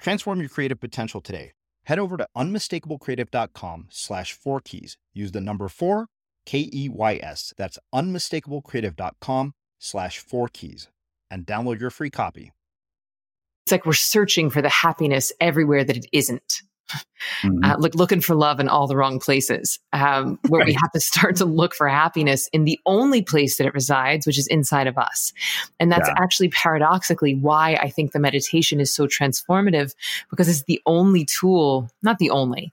Transform your creative potential today. Head over to unmistakablecreative.com slash four keys. Use the number four, K E Y S. That's unmistakablecreative.com slash four keys and download your free copy. It's like we're searching for the happiness everywhere that it isn't mm-hmm. uh, look, looking for love in all the wrong places, um, where right. we have to start to look for happiness in the only place that it resides, which is inside of us. And that's yeah. actually paradoxically why I think the meditation is so transformative because it's the only tool, not the only,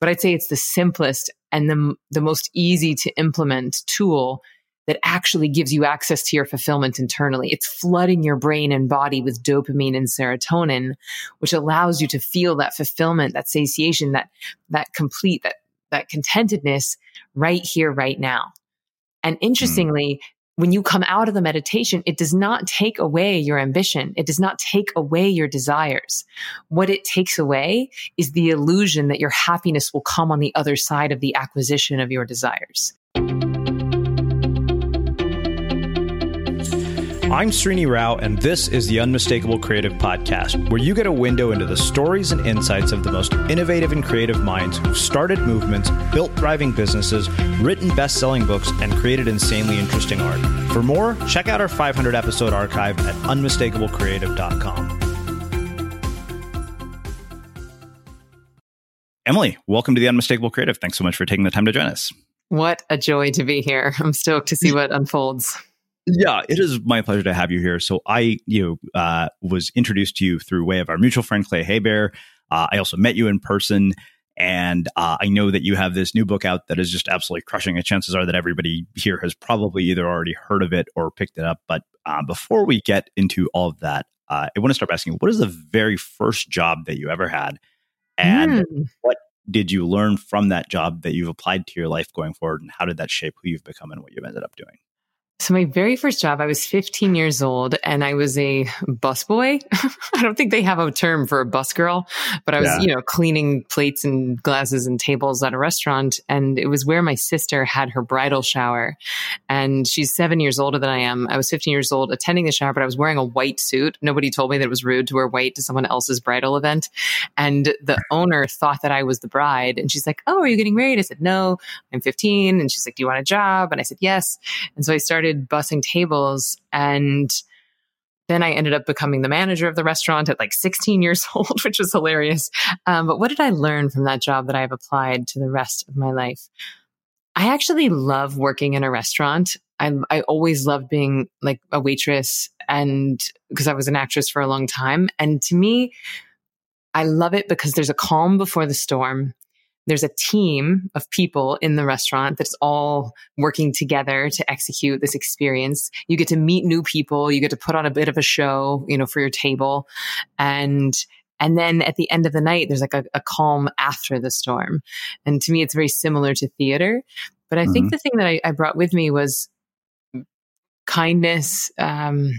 but I'd say it's the simplest and the, the most easy to implement tool that actually gives you access to your fulfillment internally. It's flooding your brain and body with dopamine and serotonin, which allows you to feel that fulfillment, that satiation, that, that complete, that, that contentedness right here, right now. And interestingly, mm. when you come out of the meditation, it does not take away your ambition. It does not take away your desires. What it takes away is the illusion that your happiness will come on the other side of the acquisition of your desires. I'm Srini Rao, and this is the Unmistakable Creative Podcast, where you get a window into the stories and insights of the most innovative and creative minds who've started movements, built thriving businesses, written best selling books, and created insanely interesting art. For more, check out our 500 episode archive at unmistakablecreative.com. Emily, welcome to the Unmistakable Creative. Thanks so much for taking the time to join us. What a joy to be here. I'm stoked to see what unfolds. Yeah, it is my pleasure to have you here. So I, you know, uh, was introduced to you through way of our mutual friend Clay Hebert. Uh, I also met you in person, and uh, I know that you have this new book out that is just absolutely crushing it. Chances are that everybody here has probably either already heard of it or picked it up. But uh, before we get into all of that, uh, I want to start by asking, what is the very first job that you ever had, and mm. what did you learn from that job that you've applied to your life going forward, and how did that shape who you've become and what you've ended up doing? So my very first job, I was 15 years old and I was a busboy. I don't think they have a term for a bus girl, but I was, yeah. you know, cleaning plates and glasses and tables at a restaurant. And it was where my sister had her bridal shower. And she's seven years older than I am. I was 15 years old attending the shower, but I was wearing a white suit. Nobody told me that it was rude to wear white to someone else's bridal event. And the owner thought that I was the bride. And she's like, Oh, are you getting married? I said, No, I'm 15. And she's like, Do you want a job? And I said, Yes. And so I started started bussing tables and then I ended up becoming the manager of the restaurant at like 16 years old, which was hilarious. Um, but what did I learn from that job that I've applied to the rest of my life? I actually love working in a restaurant. I, I always loved being like a waitress and because I was an actress for a long time. And to me, I love it because there's a calm before the storm there's a team of people in the restaurant that's all working together to execute this experience. You get to meet new people. You get to put on a bit of a show, you know, for your table. And, and then at the end of the night, there's like a, a calm after the storm. And to me, it's very similar to theater. But I mm-hmm. think the thing that I, I, brought with me was kindness, um,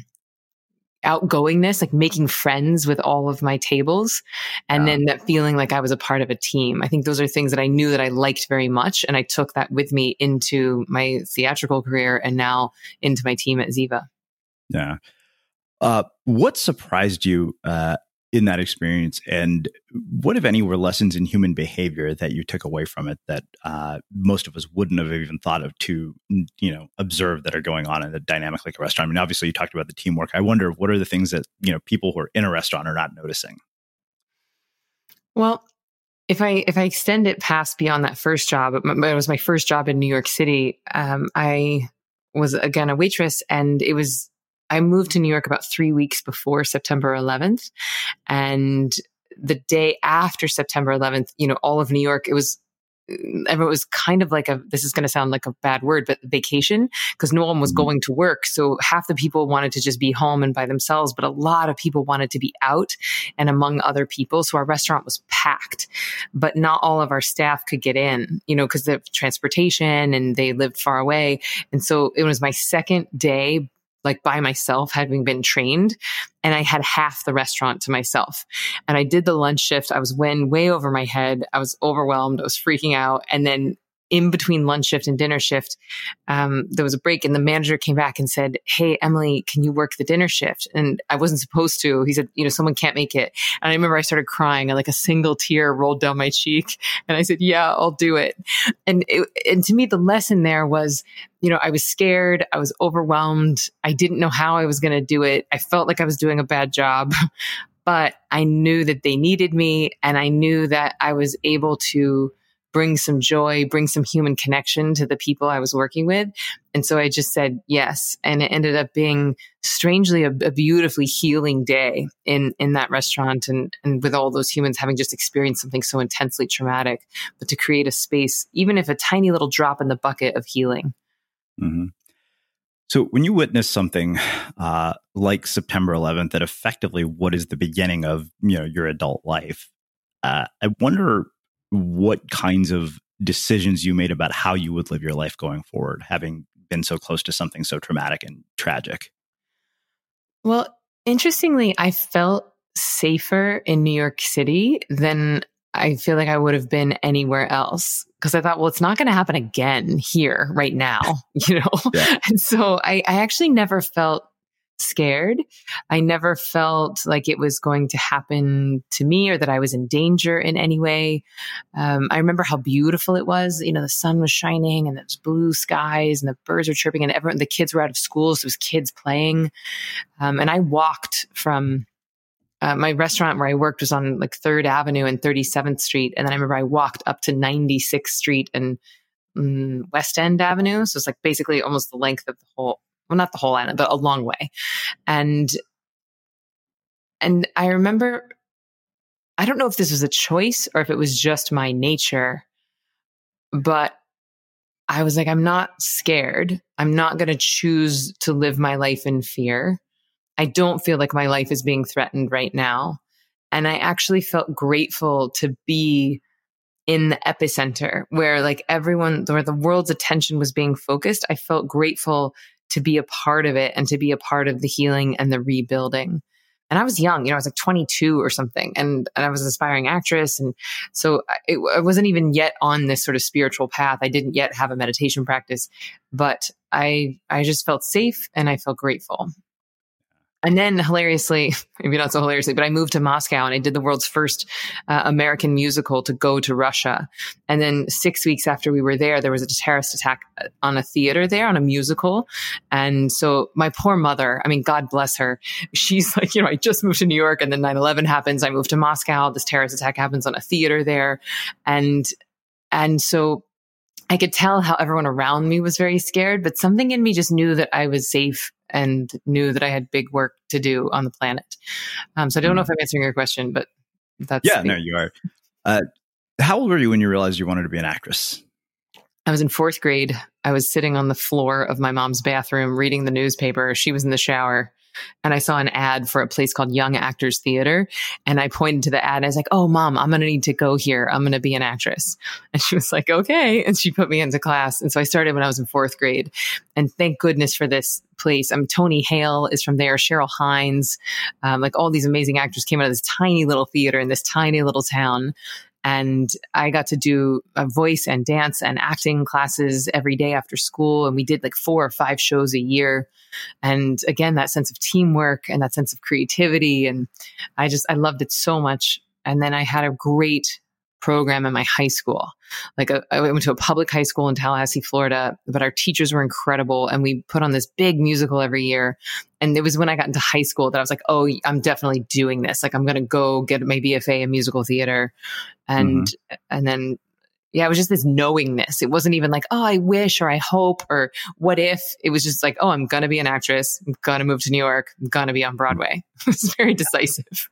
outgoingness, like making friends with all of my tables. And yeah. then that feeling like I was a part of a team. I think those are things that I knew that I liked very much. And I took that with me into my theatrical career and now into my team at Ziva. Yeah. Uh, what surprised you uh, in that experience? And what if any were lessons in human behavior that you took away from it that uh, most of us wouldn't have even thought of to you know observe that are going on in a dynamic like a restaurant? I mean obviously you talked about the teamwork. I wonder what are the things that you know people who are in a restaurant are not noticing? Well if I if I extend it past beyond that first job, it was my first job in New York City. Um, I was again a waitress, and it was I moved to New York about three weeks before September 11th, and the day after September 11th, you know, all of New York, it was it was kind of like a this is going to sound like a bad word but vacation because no one was mm-hmm. going to work. So half the people wanted to just be home and by themselves but a lot of people wanted to be out and among other people. So our restaurant was packed but not all of our staff could get in you know because of transportation and they lived far away. And so it was my second day like by myself, having been trained. And I had half the restaurant to myself. And I did the lunch shift. I was when way over my head. I was overwhelmed. I was freaking out. And then in between lunch shift and dinner shift, um, there was a break and the manager came back and said, Hey, Emily, can you work the dinner shift? And I wasn't supposed to. He said, you know, someone can't make it. And I remember I started crying and like a single tear rolled down my cheek. And I said, yeah, I'll do it. And, it, and to me, the lesson there was, you know, I was scared. I was overwhelmed. I didn't know how I was going to do it. I felt like I was doing a bad job, but I knew that they needed me and I knew that I was able to bring some joy, bring some human connection to the people I was working with. And so I just said yes. And it ended up being strangely a, a beautifully healing day in, in that restaurant and, and with all those humans having just experienced something so intensely traumatic, but to create a space, even if a tiny little drop in the bucket of healing. Mm-hmm. So, when you witness something uh, like September 11th, that effectively what is the beginning of you know your adult life, uh, I wonder what kinds of decisions you made about how you would live your life going forward, having been so close to something so traumatic and tragic? Well, interestingly, I felt safer in New York City than I feel like I would have been anywhere else because I thought, well, it's not going to happen again here right now, you know? Yeah. And so I, I actually never felt scared. I never felt like it was going to happen to me or that I was in danger in any way. Um, I remember how beautiful it was. You know, the sun was shining and there's blue skies and the birds were chirping and everyone, the kids were out of school. So it was kids playing. Um, and I walked from, uh, my restaurant where I worked was on like Third Avenue and 37th Street. And then I remember I walked up to 96th Street and mm, West End Avenue. So it's like basically almost the length of the whole well, not the whole island, but a long way. And, and I remember, I don't know if this was a choice or if it was just my nature, but I was like, I'm not scared. I'm not going to choose to live my life in fear. I don't feel like my life is being threatened right now. And I actually felt grateful to be in the epicenter where like everyone, where the world's attention was being focused. I felt grateful to be a part of it and to be a part of the healing and the rebuilding. And I was young, you know, I was like 22 or something, and, and I was an aspiring actress. And so it, I wasn't even yet on this sort of spiritual path. I didn't yet have a meditation practice, but I, I just felt safe and I felt grateful. And then hilariously, maybe not so hilariously, but I moved to Moscow and I did the world's first uh, American musical to go to Russia. And then six weeks after we were there, there was a terrorist attack uh, on a theater there on a musical. And so my poor mother, I mean, God bless her. She's like, you know, I just moved to New York and then 9 11 happens. I moved to Moscow. This terrorist attack happens on a theater there. And, and so I could tell how everyone around me was very scared, but something in me just knew that I was safe and knew that I had big work to do on the planet. Um, so I don't know if I'm answering your question, but that's yeah, the, no, you are. Uh, how old were you when you realized you wanted to be an actress? I was in fourth grade. I was sitting on the floor of my mom's bathroom reading the newspaper. She was in the shower and I saw an ad for a place called Young Actors Theater. And I pointed to the ad. And I was like, Oh, mom, I'm going to need to go here. I'm going to be an actress. And she was like, Okay. And she put me into class. And so I started when I was in fourth grade. And thank goodness for this place. I'm um, Tony Hale is from there. Cheryl Hines, um, like all these amazing actors came out of this tiny little theater in this tiny little town. And I got to do a voice and dance and acting classes every day after school. And we did like four or five shows a year. And again, that sense of teamwork and that sense of creativity. And I just, I loved it so much. And then I had a great program in my high school. Like a, I went to a public high school in Tallahassee, Florida, but our teachers were incredible. And we put on this big musical every year. And it was when I got into high school that I was like, oh, I'm definitely doing this. Like I'm going to go get my BFA in musical theater. And, mm-hmm. and then yeah, it was just this knowingness. It wasn't even like, oh, I wish or I hope or what if. It was just like, oh, I'm going to be an actress. I'm going to move to New York. I'm going to be on Broadway. it was very decisive.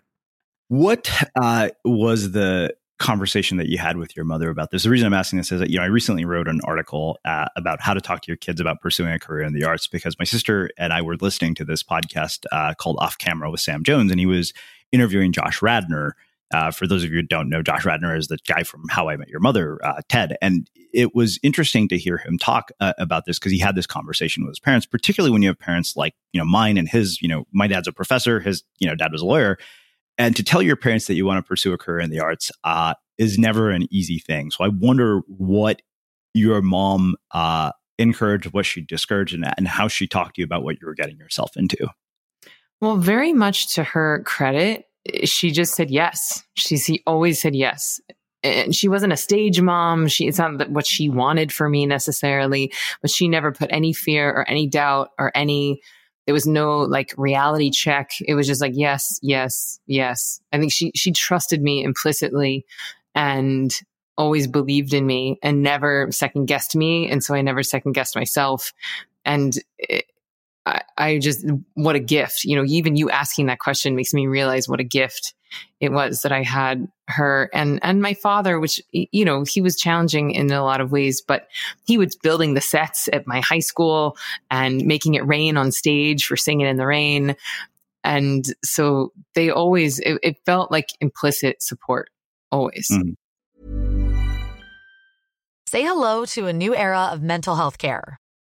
What uh, was the conversation that you had with your mother about this? The reason I'm asking this is that, you know, I recently wrote an article uh, about how to talk to your kids about pursuing a career in the arts because my sister and I were listening to this podcast uh, called Off Camera with Sam Jones, and he was interviewing Josh Radnor uh, for those of you who don't know, Josh Radnor is the guy from How I Met Your Mother, uh, Ted. And it was interesting to hear him talk uh, about this because he had this conversation with his parents, particularly when you have parents like, you know, mine and his, you know, my dad's a professor, his, you know, dad was a lawyer. And to tell your parents that you want to pursue a career in the arts uh, is never an easy thing. So I wonder what your mom uh, encouraged, what she discouraged, and, and how she talked to you about what you were getting yourself into. Well, very much to her credit, she just said yes. She, she always said yes. And she wasn't a stage mom. She, it's not what she wanted for me necessarily, but she never put any fear or any doubt or any, there was no like reality check. It was just like, yes, yes, yes. I think she, she trusted me implicitly and always believed in me and never second guessed me. And so I never second guessed myself. And it, I, I just, what a gift. You know, even you asking that question makes me realize what a gift it was that I had her and and my father, which you know he was challenging in a lot of ways, but he was building the sets at my high school and making it rain on stage for singing in the rain, and so they always it, it felt like implicit support always. Mm. Say hello to a new era of mental health care.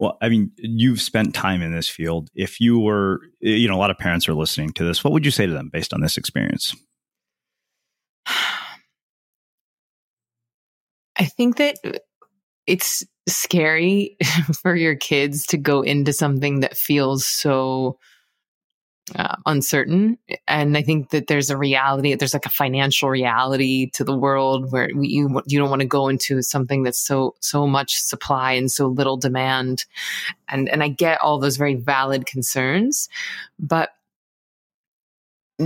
Well, I mean, you've spent time in this field. If you were, you know, a lot of parents are listening to this, what would you say to them based on this experience? I think that it's scary for your kids to go into something that feels so uh, uncertain. And I think that there's a reality, there's like a financial reality to the world where you, you don't want to go into something that's so, so much supply and so little demand. And, and I get all those very valid concerns, but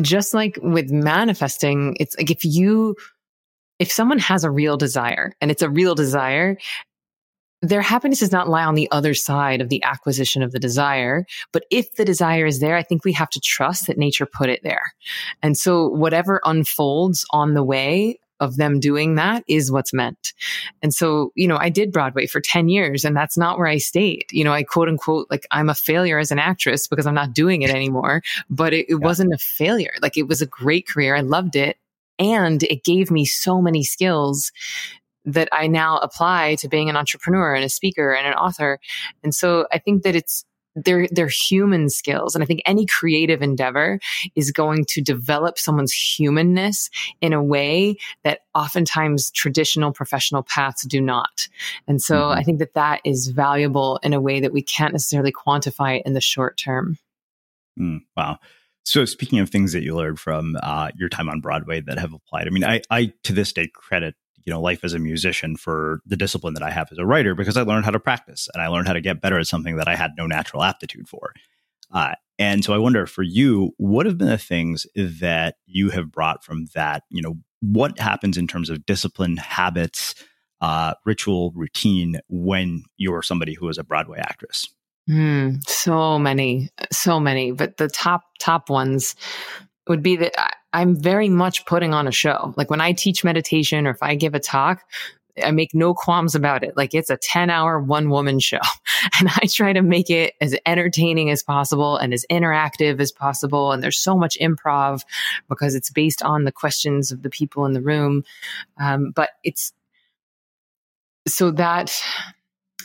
just like with manifesting, it's like if you if someone has a real desire and it's a real desire, their happiness does not lie on the other side of the acquisition of the desire. But if the desire is there, I think we have to trust that nature put it there. And so whatever unfolds on the way of them doing that is what's meant. And so, you know, I did Broadway for 10 years and that's not where I stayed. You know, I quote unquote, like I'm a failure as an actress because I'm not doing it anymore, but it, it yeah. wasn't a failure. Like it was a great career. I loved it. And it gave me so many skills that I now apply to being an entrepreneur and a speaker and an author. And so I think that it's, they're, they're human skills. And I think any creative endeavor is going to develop someone's humanness in a way that oftentimes traditional professional paths do not. And so mm-hmm. I think that that is valuable in a way that we can't necessarily quantify in the short term. Mm, wow. So speaking of things that you learned from uh, your time on Broadway that have applied, I mean, I, I to this day credit you know life as a musician for the discipline that I have as a writer because I learned how to practice and I learned how to get better at something that I had no natural aptitude for. Uh, and so I wonder for you, what have been the things that you have brought from that? You know, what happens in terms of discipline, habits, uh, ritual, routine when you're somebody who is a Broadway actress? Mm, so many, so many. But the top top ones would be that I, am very much putting on a show. Like when I teach meditation or if I give a talk, I make no qualms about it. Like it's a 10 hour one woman show. And I try to make it as entertaining as possible and as interactive as possible. And there's so much improv because it's based on the questions of the people in the room. Um, but it's so that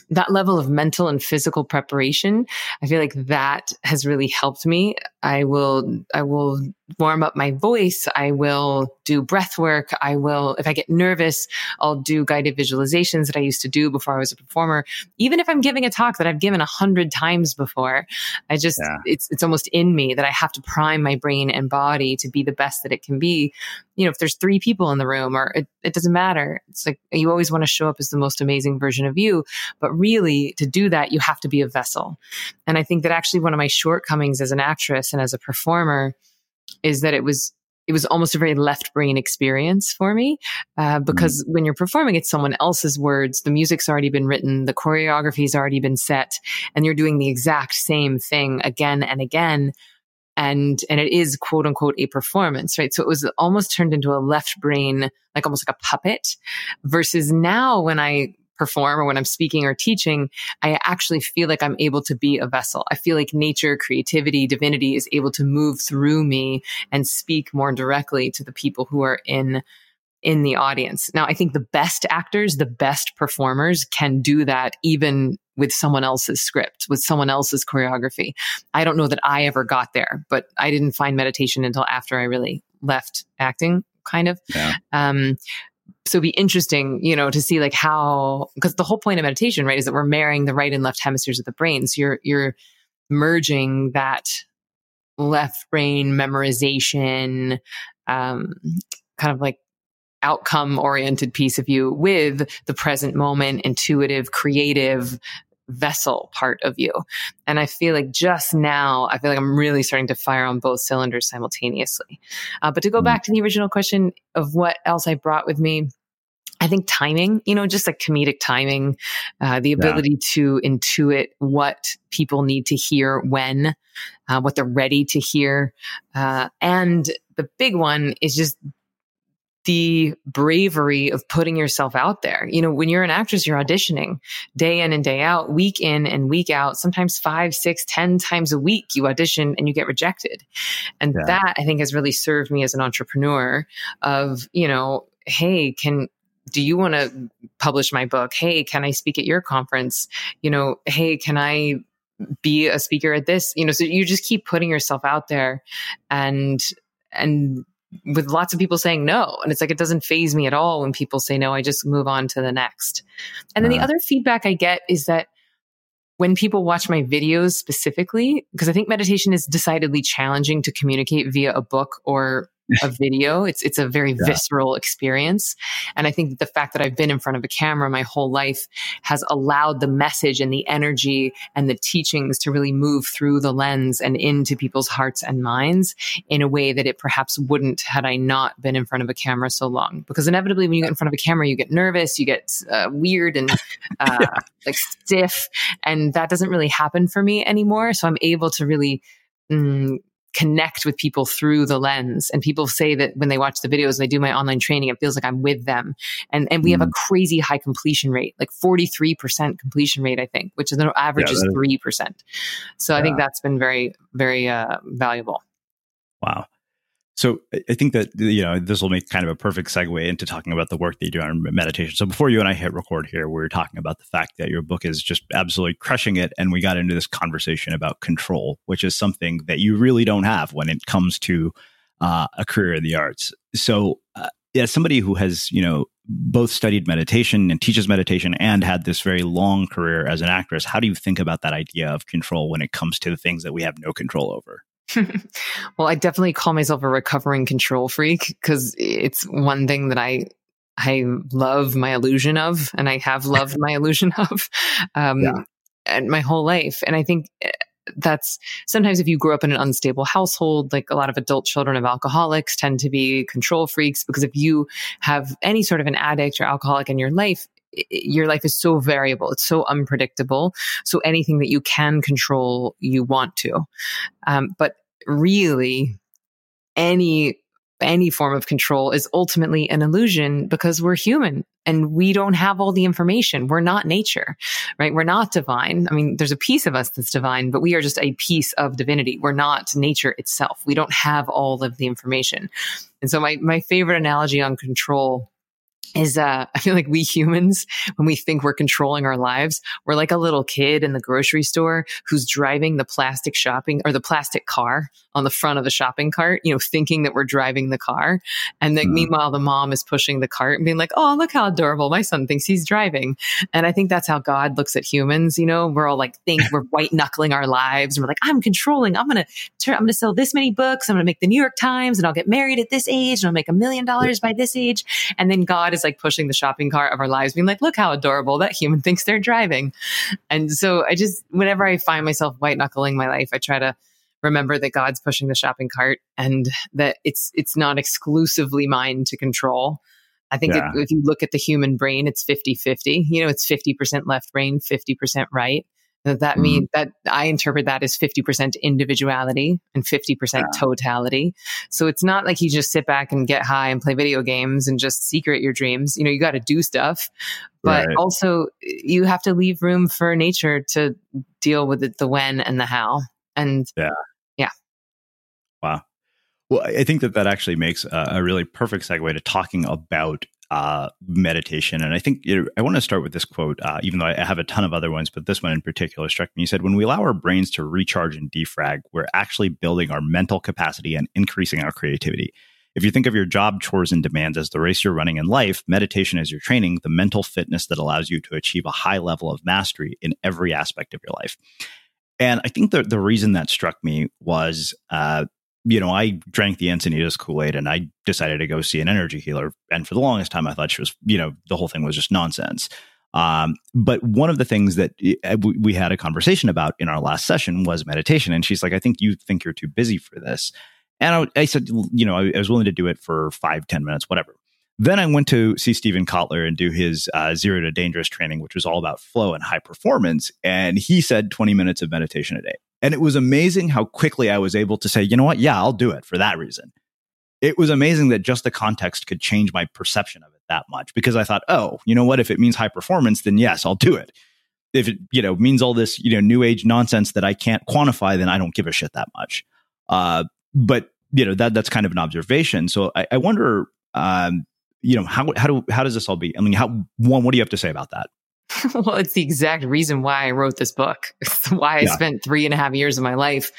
that level of mental and physical preparation, I feel like that has really helped me. I will, I will warm up my voice. I will do breath work. I will, if I get nervous, I'll do guided visualizations that I used to do before I was a performer. Even if I'm giving a talk that I've given a hundred times before, I just, yeah. it's, it's almost in me that I have to prime my brain and body to be the best that it can be. You know, if there's three people in the room or it, it doesn't matter. It's like you always want to show up as the most amazing version of you. But really to do that, you have to be a vessel. And I think that actually one of my shortcomings as an actress and as a performer is that it was it was almost a very left brain experience for me uh, because mm-hmm. when you're performing it's someone else's words the music's already been written the choreography's already been set and you're doing the exact same thing again and again and and it is quote unquote a performance right so it was almost turned into a left brain like almost like a puppet versus now when i perform or when I'm speaking or teaching, I actually feel like I'm able to be a vessel. I feel like nature, creativity, divinity is able to move through me and speak more directly to the people who are in in the audience. Now, I think the best actors, the best performers can do that even with someone else's script, with someone else's choreography. I don't know that I ever got there, but I didn't find meditation until after I really left acting kind of. Yeah. Um, so be interesting, you know, to see like how, because the whole point of meditation, right, is that we're marrying the right and left hemispheres of the brain. So you're, you're merging that left brain memorization, um, kind of like outcome oriented piece of you with the present moment, intuitive, creative, vessel part of you. And I feel like just now, I feel like I'm really starting to fire on both cylinders simultaneously. Uh, but to go mm. back to the original question of what else I brought with me, I think timing, you know, just like comedic timing, uh, the ability yeah. to intuit what people need to hear when, uh, what they're ready to hear. Uh, and the big one is just the bravery of putting yourself out there. You know, when you're an actress, you're auditioning day in and day out, week in and week out, sometimes five, six, ten times a week, you audition and you get rejected. And yeah. that I think has really served me as an entrepreneur of, you know, hey, can, do you want to publish my book? Hey, can I speak at your conference? You know, hey, can I be a speaker at this? You know, so you just keep putting yourself out there and, and with lots of people saying no. And it's like, it doesn't phase me at all when people say no. I just move on to the next. And then uh, the other feedback I get is that when people watch my videos specifically, because I think meditation is decidedly challenging to communicate via a book or a video. It's it's a very yeah. visceral experience, and I think the fact that I've been in front of a camera my whole life has allowed the message and the energy and the teachings to really move through the lens and into people's hearts and minds in a way that it perhaps wouldn't had I not been in front of a camera so long. Because inevitably, when you get in front of a camera, you get nervous, you get uh, weird and uh, yeah. like stiff, and that doesn't really happen for me anymore. So I'm able to really mm, connect with people through the lens. And people say that when they watch the videos and they do my online training, it feels like I'm with them. And and we mm. have a mm. crazy high completion rate, like 43% completion rate, I think, which is the average yeah, is 3%. So yeah. I think that's been very, very uh, valuable. Wow. So I think that you know this will make kind of a perfect segue into talking about the work that you do on meditation. So before you and I hit record here, we were talking about the fact that your book is just absolutely crushing it, and we got into this conversation about control, which is something that you really don't have when it comes to uh, a career in the arts. So, uh, as somebody who has you know both studied meditation and teaches meditation and had this very long career as an actress, how do you think about that idea of control when it comes to the things that we have no control over? well, I definitely call myself a recovering control freak because it's one thing that I I love my illusion of, and I have loved my illusion of, um, yeah. and my whole life. And I think eh, that's sometimes if you grow up in an unstable household, like a lot of adult children of alcoholics tend to be control freaks because if you have any sort of an addict or alcoholic in your life, your life is so variable. It's so unpredictable. So anything that you can control, you want to. Um, but really, any any form of control is ultimately an illusion because we're human and we don't have all the information. We're not nature, right? We're not divine. I mean, there's a piece of us that's divine, but we are just a piece of divinity. We're not nature itself. We don't have all of the information. And so my, my favorite analogy on control is uh, I feel like we humans, when we think we're controlling our lives, we're like a little kid in the grocery store who's driving the plastic shopping or the plastic car on the front of the shopping cart, you know, thinking that we're driving the car. And then mm. meanwhile, the mom is pushing the cart and being like, Oh, look how adorable. My son thinks he's driving. And I think that's how God looks at humans. You know, we're all like, think we're white knuckling our lives. And we're like, I'm controlling. I'm going to, I'm going to sell this many books. I'm going to make the New York Times and I'll get married at this age and I'll make a million dollars by this age. And then God is like pushing the shopping cart of our lives, being like, look how adorable that human thinks they're driving. And so I just, whenever I find myself white knuckling my life, I try to remember that God's pushing the shopping cart and that it's it's not exclusively mine to control. I think yeah. if, if, you look at the human brain, it's 50-50. You know, it's 50% left brain, 50% right. That, that mm-hmm. means that I interpret that as 50% individuality and 50% yeah. totality. So it's not like you just sit back and get high and play video games and just secret your dreams. You know, you got to do stuff, but right. also you have to leave room for nature to deal with it, the when and the how. And yeah. Yeah. Wow. Well, I think that that actually makes a, a really perfect segue to talking about uh, meditation. And I think you know, I want to start with this quote, uh, even though I have a ton of other ones, but this one in particular struck me. He said, When we allow our brains to recharge and defrag, we're actually building our mental capacity and increasing our creativity. If you think of your job, chores, and demands as the race you're running in life, meditation is your training, the mental fitness that allows you to achieve a high level of mastery in every aspect of your life. And I think the, the reason that struck me was uh, you know, I drank the Encinitas Kool Aid and I decided to go see an energy healer. And for the longest time, I thought she was, you know, the whole thing was just nonsense. Um, but one of the things that uh, we had a conversation about in our last session was meditation. And she's like, I think you think you're too busy for this. And I, I said, you know, I, I was willing to do it for five, ten minutes, whatever. Then I went to see Steven Kotler and do his uh, zero to dangerous training, which was all about flow and high performance. And he said 20 minutes of meditation a day. And it was amazing how quickly I was able to say, you know what? Yeah, I'll do it for that reason. It was amazing that just the context could change my perception of it that much because I thought, oh, you know what? If it means high performance, then yes, I'll do it. If it, you know, means all this, you know, new age nonsense that I can't quantify, then I don't give a shit that much. Uh, but you know, that that's kind of an observation. So I, I wonder, um, you know how how do how does this all be? I mean, how one, what do you have to say about that? well, it's the exact reason why I wrote this book. It's why I yeah. spent three and a half years of my life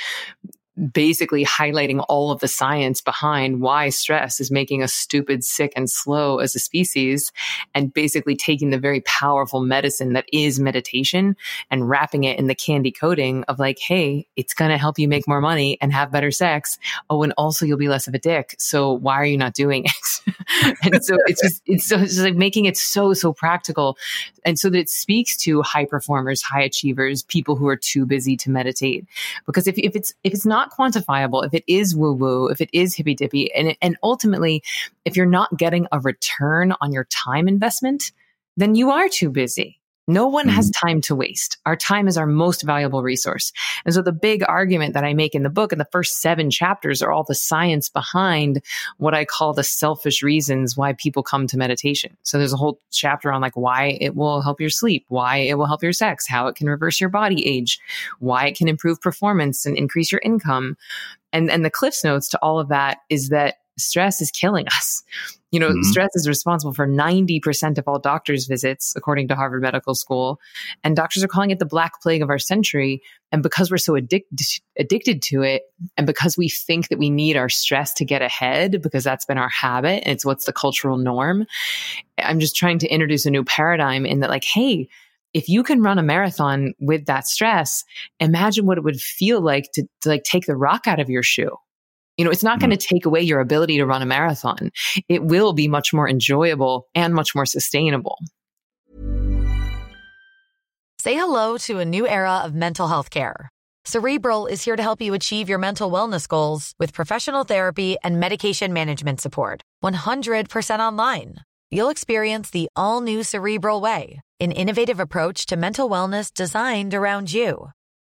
basically highlighting all of the science behind why stress is making us stupid, sick, and slow as a species, and basically taking the very powerful medicine that is meditation and wrapping it in the candy coating of like, hey, it's going to help you make more money and have better sex. Oh, and also you'll be less of a dick. So why are you not doing it? and so it's just, it's, so, it's just like making it so, so practical. And so that it speaks to high performers, high achievers, people who are too busy to meditate. Because if, if it's, if it's not quantifiable, if it is woo woo, if it is hippy dippy, and, and ultimately, if you're not getting a return on your time investment, then you are too busy. No one mm-hmm. has time to waste. Our time is our most valuable resource. And so the big argument that I make in the book in the first seven chapters are all the science behind what I call the selfish reasons why people come to meditation. So there's a whole chapter on like why it will help your sleep, why it will help your sex, how it can reverse your body age, why it can improve performance and increase your income. And, and the Cliffs notes to all of that is that stress is killing us. You know, mm-hmm. stress is responsible for 90% of all doctors' visits, according to Harvard Medical School. And doctors are calling it the black plague of our century. And because we're so addicted, addicted to it, and because we think that we need our stress to get ahead, because that's been our habit, and it's what's the cultural norm, I'm just trying to introduce a new paradigm in that, like, hey, if you can run a marathon with that stress, imagine what it would feel like to, to like take the rock out of your shoe you know, it's not going to mm. take away your ability to run a marathon. It will be much more enjoyable and much more sustainable. Say hello to a new era of mental health care. Cerebral is here to help you achieve your mental wellness goals with professional therapy and medication management support. 100% online. You'll experience the all new Cerebral Way, an innovative approach to mental wellness designed around you.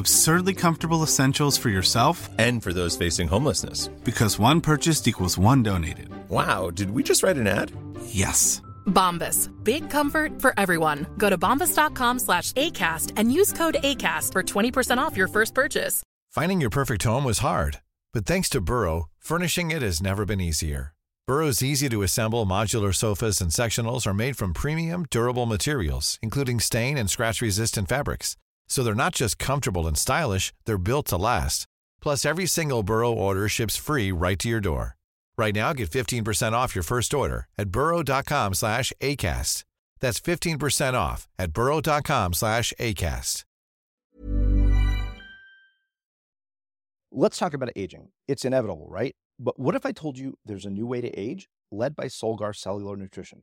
Absurdly comfortable essentials for yourself and for those facing homelessness. Because one purchased equals one donated. Wow, did we just write an ad? Yes. Bombas. Big comfort for everyone. Go to bombas.com slash ACAST and use code ACAST for 20% off your first purchase. Finding your perfect home was hard, but thanks to Burrow, furnishing it has never been easier. Burrow's easy to assemble modular sofas and sectionals are made from premium, durable materials, including stain and scratch resistant fabrics. So they're not just comfortable and stylish, they're built to last. Plus, every single Burrow order ships free right to your door. Right now, get 15% off your first order at burrow.com slash ACAST. That's 15% off at burrow.com slash ACAST. Let's talk about aging. It's inevitable, right? But what if I told you there's a new way to age led by Solgar Cellular Nutrition?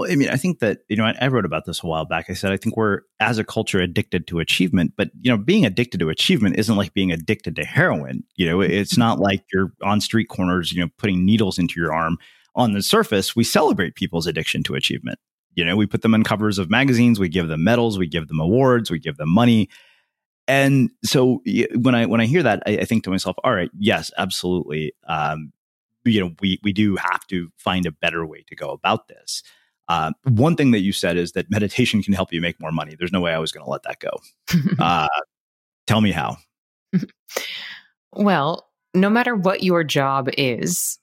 Well, I mean, I think that, you know, I, I, wrote about this a while back. I said, I think we're, as a culture, addicted to achievement. But, you know, being addicted to achievement isn't like being addicted to heroin. You know, it's not like you're on street corners, you know, putting needles into your arm. On the surface, we celebrate people's addiction to achievement. You know, we put them on covers of magazines, we give them medals, we give them awards, we give them money. And so when I when I hear that, I, I think to myself, all right, yes, absolutely. Um, you know, we we do have to find a better way to go about this. Uh, one thing that you said is that meditation can help you make more money. There's no way I was going to let that go. Uh, tell me how. well, no matter what your job is,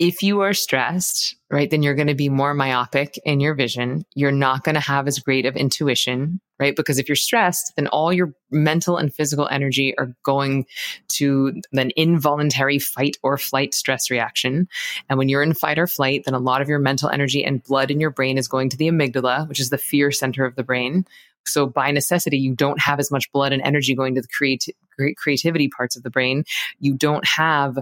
if you are stressed, right, then you're going to be more myopic in your vision. You're not going to have as great of intuition, right? Because if you're stressed, then all your mental and physical energy are going to an involuntary fight or flight stress reaction. And when you're in fight or flight, then a lot of your mental energy and blood in your brain is going to the amygdala, which is the fear center of the brain. So by necessity, you don't have as much blood and energy going to the create, creativity parts of the brain. You don't have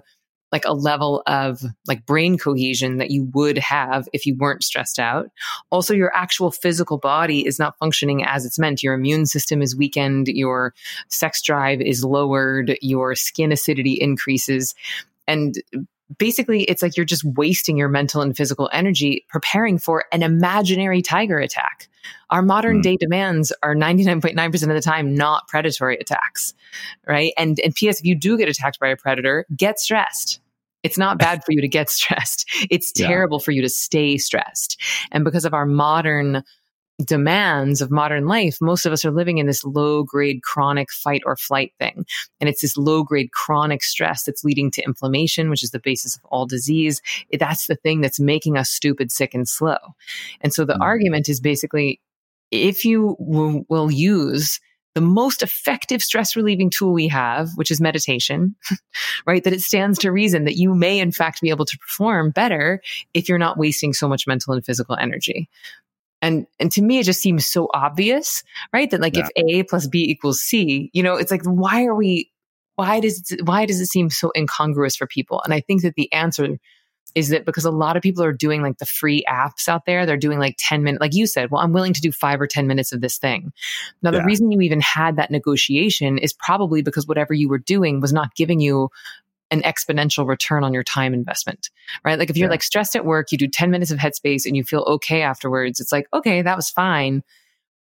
like a level of like brain cohesion that you would have if you weren't stressed out. Also, your actual physical body is not functioning as it's meant. Your immune system is weakened, your sex drive is lowered, your skin acidity increases. And basically, it's like you're just wasting your mental and physical energy preparing for an imaginary tiger attack. Our modern mm. day demands are 99.9% of the time not predatory attacks, right? And, and P.S., if you do get attacked by a predator, get stressed. It's not bad for you to get stressed. It's terrible yeah. for you to stay stressed. And because of our modern demands of modern life, most of us are living in this low grade chronic fight or flight thing. And it's this low grade chronic stress that's leading to inflammation, which is the basis of all disease. That's the thing that's making us stupid, sick, and slow. And so the mm-hmm. argument is basically if you w- will use the most effective stress relieving tool we have, which is meditation, right? That it stands to reason that you may in fact be able to perform better if you're not wasting so much mental and physical energy. And and to me, it just seems so obvious, right? That like yeah. if A plus B equals C, you know, it's like why are we? Why does it, why does it seem so incongruous for people? And I think that the answer is that because a lot of people are doing like the free apps out there, they're doing like 10 minutes, like you said, well, I'm willing to do five or 10 minutes of this thing. Now, the yeah. reason you even had that negotiation is probably because whatever you were doing was not giving you an exponential return on your time investment, right? Like if you're yeah. like stressed at work, you do 10 minutes of headspace and you feel okay afterwards. It's like, okay, that was fine,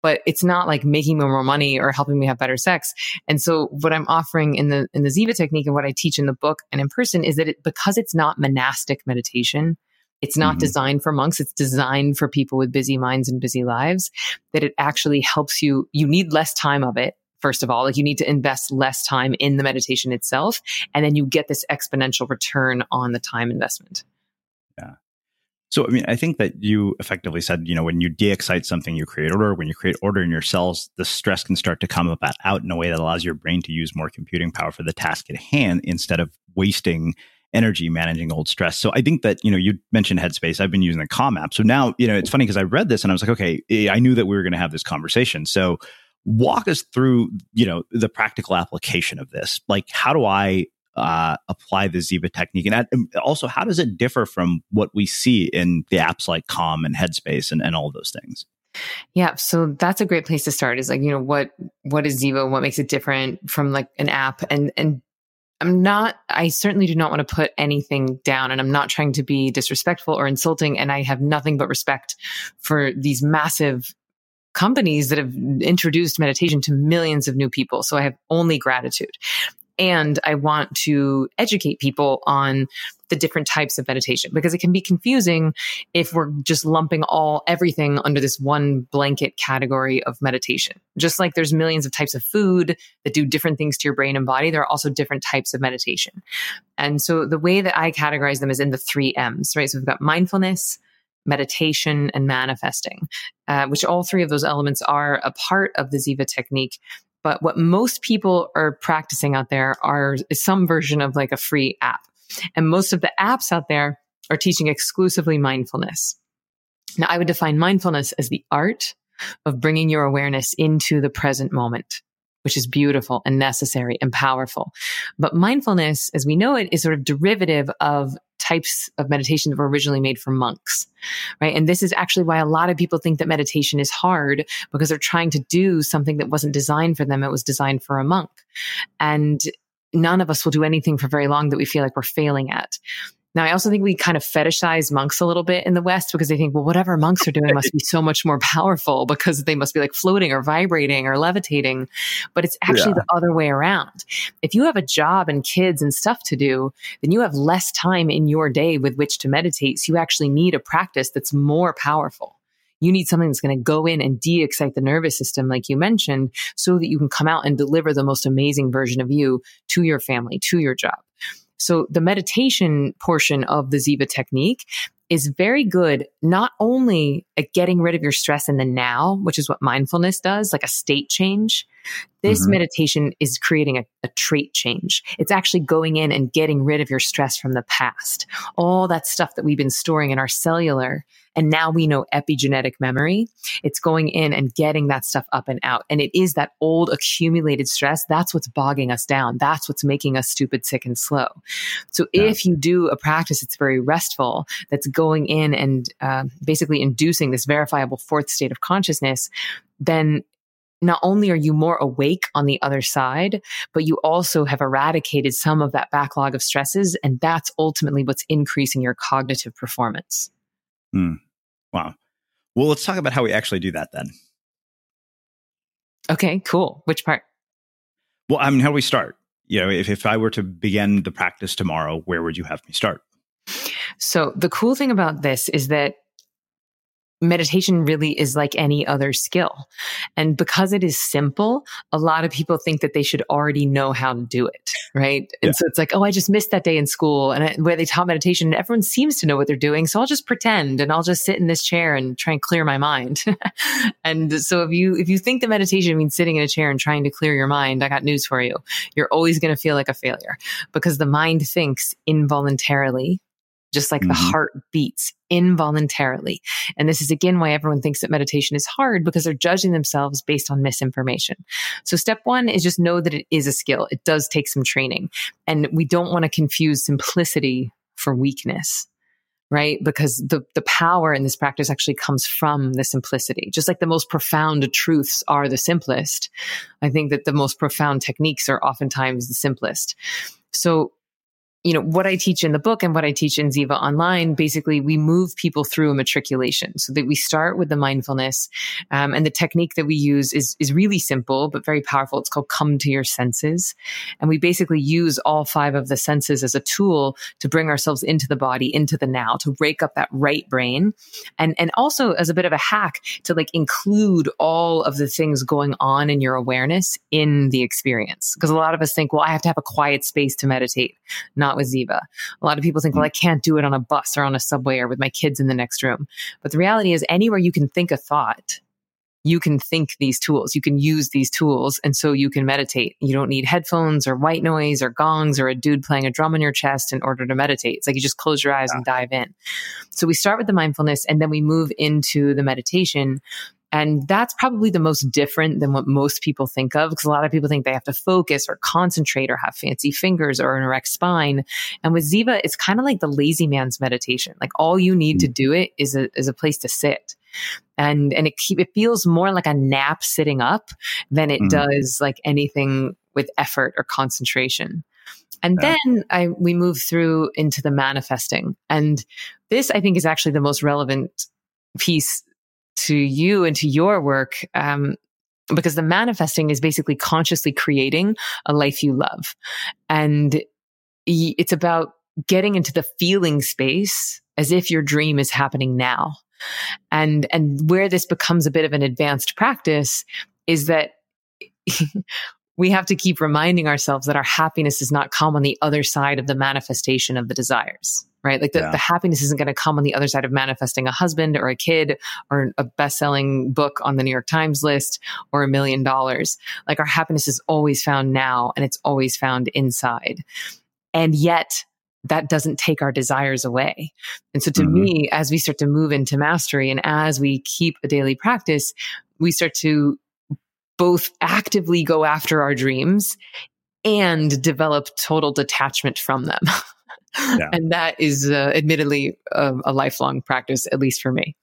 but it's not like making me more money or helping me have better sex. And so what I'm offering in the, in the Ziva technique and what I teach in the book and in person is that it, because it's not monastic meditation, it's not mm-hmm. designed for monks. It's designed for people with busy minds and busy lives that it actually helps you. You need less time of it first of all. Like you need to invest less time in the meditation itself, and then you get this exponential return on the time investment. Yeah. So, I mean, I think that you effectively said, you know, when you de-excite something, you create order. When you create order in your cells, the stress can start to come about out in a way that allows your brain to use more computing power for the task at hand instead of wasting energy managing old stress. So I think that, you know, you mentioned Headspace. I've been using the Calm app. So now, you know, it's funny because I read this and I was like, okay, I knew that we were going to have this conversation. So walk us through, you know, the practical application of this. Like, how do I uh, apply the Ziva technique? And also, how does it differ from what we see in the apps like Calm and Headspace and, and all those things? Yeah, so that's a great place to start. Is like you know what what is Ziva? What makes it different from like an app? And and I'm not. I certainly do not want to put anything down, and I'm not trying to be disrespectful or insulting. And I have nothing but respect for these massive companies that have introduced meditation to millions of new people. So I have only gratitude. And I want to educate people on the different types of meditation because it can be confusing if we're just lumping all everything under this one blanket category of meditation. Just like there's millions of types of food that do different things to your brain and body, there are also different types of meditation. And so the way that I categorize them is in the three M's, right? So we've got mindfulness, meditation, and manifesting, uh, which all three of those elements are a part of the Ziva technique. But what most people are practicing out there are some version of like a free app. And most of the apps out there are teaching exclusively mindfulness. Now, I would define mindfulness as the art of bringing your awareness into the present moment, which is beautiful and necessary and powerful. But mindfulness, as we know it, is sort of derivative of types of meditation that were originally made for monks, right? And this is actually why a lot of people think that meditation is hard because they're trying to do something that wasn't designed for them. It was designed for a monk. And none of us will do anything for very long that we feel like we're failing at. Now, I also think we kind of fetishize monks a little bit in the West because they think, well, whatever monks are doing must be so much more powerful because they must be like floating or vibrating or levitating. But it's actually yeah. the other way around. If you have a job and kids and stuff to do, then you have less time in your day with which to meditate. So you actually need a practice that's more powerful. You need something that's going to go in and de excite the nervous system, like you mentioned, so that you can come out and deliver the most amazing version of you to your family, to your job. So the meditation portion of the Ziva technique is very good, not only at getting rid of your stress in the now, which is what mindfulness does, like a state change. This mm-hmm. meditation is creating a, a, trait change. It's actually going in and getting rid of your stress from the past. All that stuff that we've been storing in our cellular and now we know epigenetic memory. It's going in and getting that stuff up and out. And it is that old accumulated stress. That's what's bogging us down. That's what's making us stupid, sick, and slow. So yeah. if you do a practice that's very restful, that's going in and uh, basically inducing this verifiable fourth state of consciousness, then not only are you more awake on the other side, but you also have eradicated some of that backlog of stresses. And that's ultimately what's increasing your cognitive performance. Mm. Wow. Well, let's talk about how we actually do that then. Okay, cool. Which part? Well, I mean, how do we start? You know, if, if I were to begin the practice tomorrow, where would you have me start? So, the cool thing about this is that meditation really is like any other skill. And because it is simple, a lot of people think that they should already know how to do it. Right. And yeah. so it's like, oh, I just missed that day in school and I, where they taught meditation and everyone seems to know what they're doing. So I'll just pretend and I'll just sit in this chair and try and clear my mind. and so if you, if you think that meditation means sitting in a chair and trying to clear your mind, I got news for you. You're always going to feel like a failure because the mind thinks involuntarily just like mm-hmm. the heart beats involuntarily. And this is again why everyone thinks that meditation is hard because they're judging themselves based on misinformation. So step one is just know that it is a skill. It does take some training and we don't want to confuse simplicity for weakness right? Because the, the power in this practice actually comes from the simplicity. Just like the most profound truths are the simplest, I think that the most profound techniques are oftentimes the simplest. So you know, what I teach in the book and what I teach in Ziva online, basically we move people through a matriculation so that we start with the mindfulness. Um, and the technique that we use is, is really simple, but very powerful. It's called come to your senses. And we basically use all five of the senses as a tool to bring ourselves into the body, into the now, to wake up that right brain. And, and also as a bit of a hack to like include all of the things going on in your awareness in the experience. Because a lot of us think, well, I have to have a quiet space to meditate. Not not with Ziva. A lot of people think, well, I can't do it on a bus or on a subway or with my kids in the next room. But the reality is, anywhere you can think a thought, you can think these tools, you can use these tools. And so you can meditate. You don't need headphones or white noise or gongs or a dude playing a drum on your chest in order to meditate. It's like you just close your eyes yeah. and dive in. So we start with the mindfulness and then we move into the meditation. And that's probably the most different than what most people think of because a lot of people think they have to focus or concentrate or have fancy fingers or an erect spine. And with Ziva, it's kind of like the lazy man's meditation. Like all you need to mm. do it is a, is a place to sit and and it keep, it feels more like a nap sitting up than it mm-hmm. does like anything with effort or concentration. And yeah. then I we move through into the manifesting. And this I think is actually the most relevant piece to you and to your work. Um, because the manifesting is basically consciously creating a life you love. And it's about getting into the feeling space as if your dream is happening now. And, and where this becomes a bit of an advanced practice is that we have to keep reminding ourselves that our happiness does not come on the other side of the manifestation of the desires, right? Like the, yeah. the happiness isn't going to come on the other side of manifesting a husband or a kid or a best selling book on the New York Times list or a million dollars. Like our happiness is always found now and it's always found inside. And yet that doesn't take our desires away. And so to mm-hmm. me, as we start to move into mastery and as we keep a daily practice, we start to both actively go after our dreams and develop total detachment from them. Yeah. and that is uh, admittedly a, a lifelong practice, at least for me.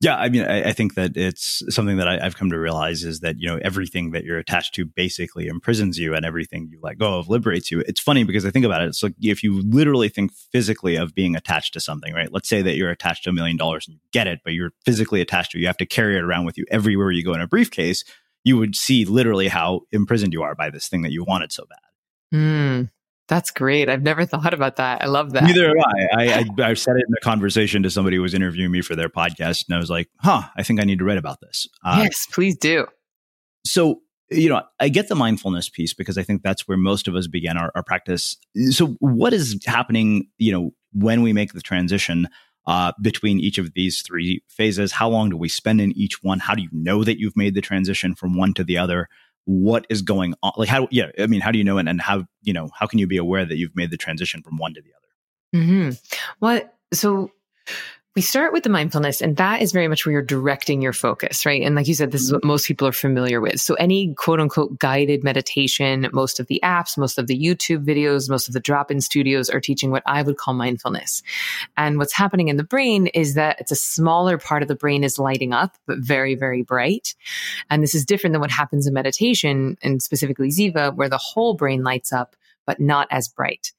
Yeah, I mean, I, I, think that it's something that I, have come to realize is that you know everything that you're attached to basically imprisons you, and everything you let go of liberates you. It's funny because I think about it. It's like if you literally think physically of being attached to something, right? Let's say that you're attached to a million dollars and you get it, but you're physically attached to it. You have to carry it around with you everywhere you go in a briefcase. You would see literally how imprisoned you are by this thing that you wanted so bad. Mm, that's great. I've never thought about that. I love that. Neither have I. I, I, I said it in a conversation to somebody who was interviewing me for their podcast, and I was like, huh, I think I need to write about this. Uh, yes, please do. So, you know, I get the mindfulness piece because I think that's where most of us begin our, our practice. So, what is happening, you know, when we make the transition uh, between each of these three phases? How long do we spend in each one? How do you know that you've made the transition from one to the other? What is going on like how yeah i mean how do you know and, and how you know how can you be aware that you've made the transition from one to the other mm-hmm. well so we start with the mindfulness and that is very much where you're directing your focus, right? And like you said, this is mm-hmm. what most people are familiar with. So any quote unquote guided meditation, most of the apps, most of the YouTube videos, most of the drop-in studios are teaching what I would call mindfulness. And what's happening in the brain is that it's a smaller part of the brain is lighting up, but very, very bright. And this is different than what happens in meditation and specifically Ziva, where the whole brain lights up, but not as bright.